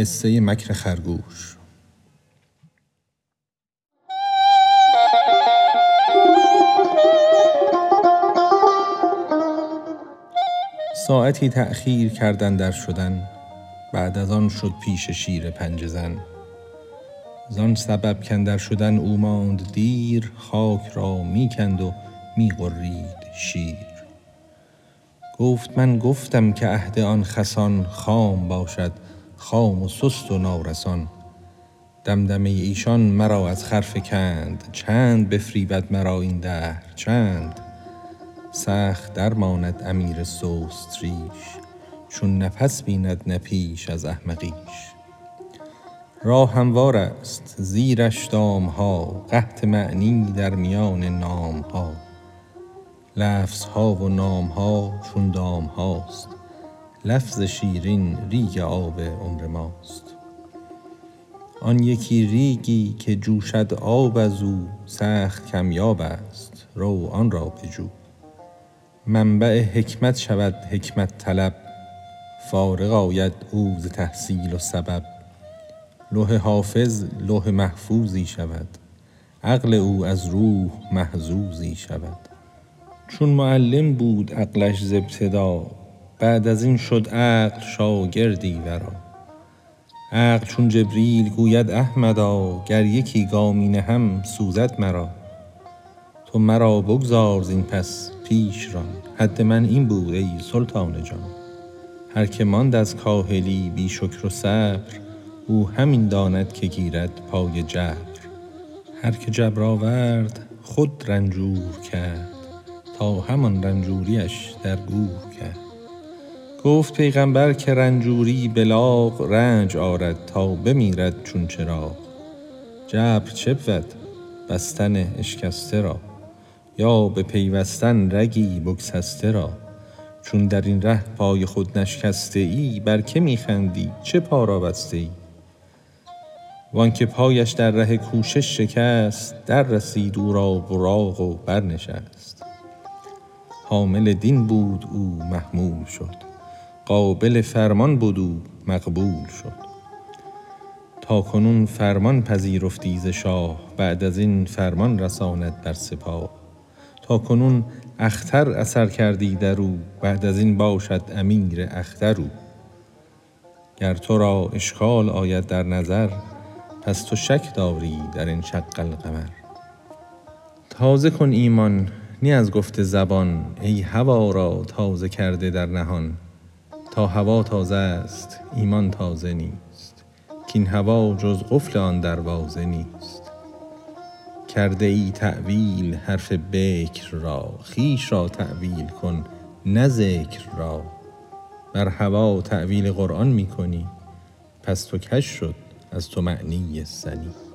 قصه مکر خرگوش. ساعتی تأخیر کردن در شدن بعد از آن شد پیش شیر پنجه زن. زان سبب کاندر شدن او ماند دیر خاک را می کند و می غرید شیر. گفت من گفتم که عهد آن خسان خام باشد. خام و سست و نارسان. دمدمه ایشان مرا از خر فکند چند بفریبد مرا این دهر چند؟ سخت درماند امیر سست ریش چون نفس بیند نه پیش از احمقیش. راه هموار است زیرش دام ها قحط معنی در میان نام ها لفظ ها و نام ها چون دام هاست لفظ شیرین ریگ آب عمر ماست. آن یکی ریگی که جوشد آب از او سخت کمیاب است رو آن را بجو منبع حکمت شود حکمت طلب فارغ آید او ز تحصیل و سبب. لوح حافظ لوح محفوظی شود عقل او از روح محظوظی شود. چون معلم بود عقلش ز ابتدا بعد از این شد عقل شاگردی ورا. عقل چون جبریل گوید احمدا گر یکی گامی نهم سوزد مرا. تو مرا بگذار زین پس پیش ران حد من این بود ای سلطان جان. هر که ماند از کاهلی بی شکر و صبر او همین داند که گیرد پای جبر. هر که جبر آورد خود رنجور کرد تا همان رنجوریش در گور کرد. گفت پیغامبر که رنجوری به لاغ رنج آرد تا بمیرد چون چراغ. جبر چه بود؟ بستن اشکسته را. یا بپیوستن رگی بگسسته را. چون در این ره پای خود نشکسته ای بر که می خندی؟ چه پا را بسته ای وان که پایش در ره کوشش شکست دررسید او را براق و برنشست. حامل دین بود او محمول شد. قابل فرمان بد او مقبول شد. تا کنون فرمان پذیرفتی ز شاه بعد از این فرمان رساند بر سپاه. تا کنون اختر اثر کردی در او بعد از این باشد امیر اختر او. گر تو را اشکال آید در نظر پس تو شک داری در انشق القمر تازه کن ایمان نی از گفت زبان ای هوا را تازه کرده در نهان. تا هوا تازه است ایمان تازه نیست. کاین هوا جز قفل آن دروازه نیست. کرده ای تأویل حرف بکر را خویش را تأویل کن نه ذکر را. بر هوا تأویل قرآن می کنی پس تو کژ شد از تو معنی سنی.